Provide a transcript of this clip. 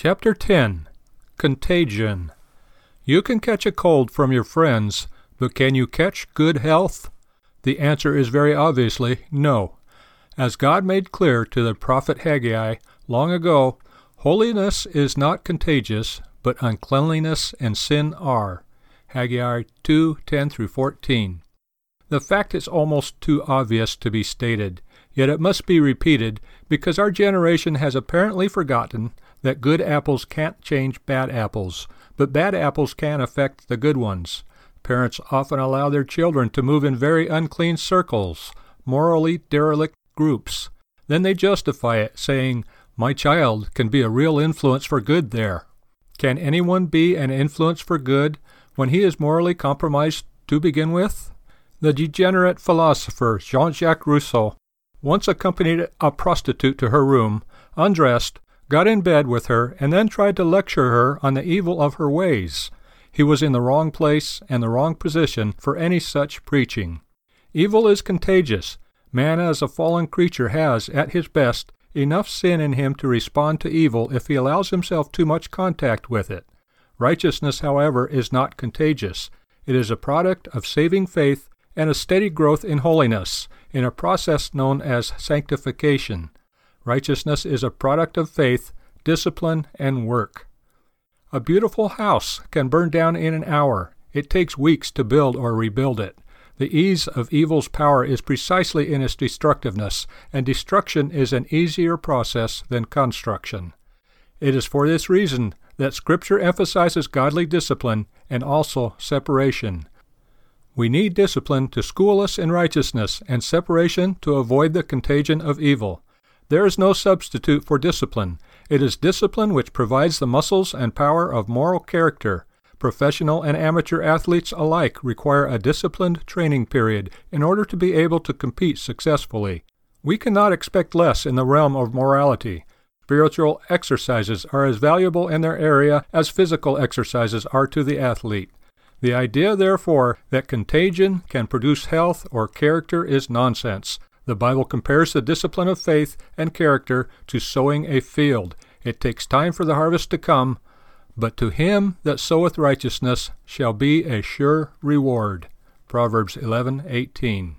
Chapter 10 Contagion You can catch a cold from your friends, but can you catch good health? The answer is very obviously no. As God made clear to the prophet Haggai long ago, holiness is not contagious, but uncleanliness and sin are. Haggai 2:10 through 14. The fact is almost too obvious to be stated, yet it must be repeated because our generation has apparently forgotten that good apples can't change bad apples, but bad apples can affect the good ones. Parents often allow their children to move in very unclean circles, morally derelict groups. Then they justify it, saying, My child can be a real influence for good there. Can anyone be an influence for good when he is morally compromised to begin with? The degenerate philosopher Jean Jacques Rousseau once accompanied a prostitute to her room, undressed, got in bed with her, and then tried to lecture her on the evil of her ways. He was in the wrong place and the wrong position for any such preaching. Evil is contagious, Man as a fallen creature has, at his best, enough sin in him to respond to evil if he allows himself too much contact with it. Righteousness, however, is not contagious. It is a product of saving faith and a steady growth in holiness, in a process known as sanctification. Righteousness is a product of faith, discipline, and work. A beautiful house can burn down in an hour. It takes weeks to build or rebuild it. The ease of evil's power is precisely in its destructiveness, and destruction is an easier process than construction. It is for this reason that Scripture emphasizes godly discipline and also separation. We need discipline to school us in righteousness, and separation to avoid the contagion of evil. There is no substitute for discipline. It is discipline which provides the muscles and power of moral character, Professional and amateur athletes alike require a disciplined training period in order to be able to compete successfully. We cannot expect less in the realm of morality. Spiritual exercises are as valuable in their area as physical exercises are to the athlete. The idea, therefore, that contagion can produce health or character is nonsense. The Bible compares the discipline of faith and character to sowing a field. It takes time for the harvest to come, but to him that soweth righteousness shall be a sure reward. Proverbs 11:18.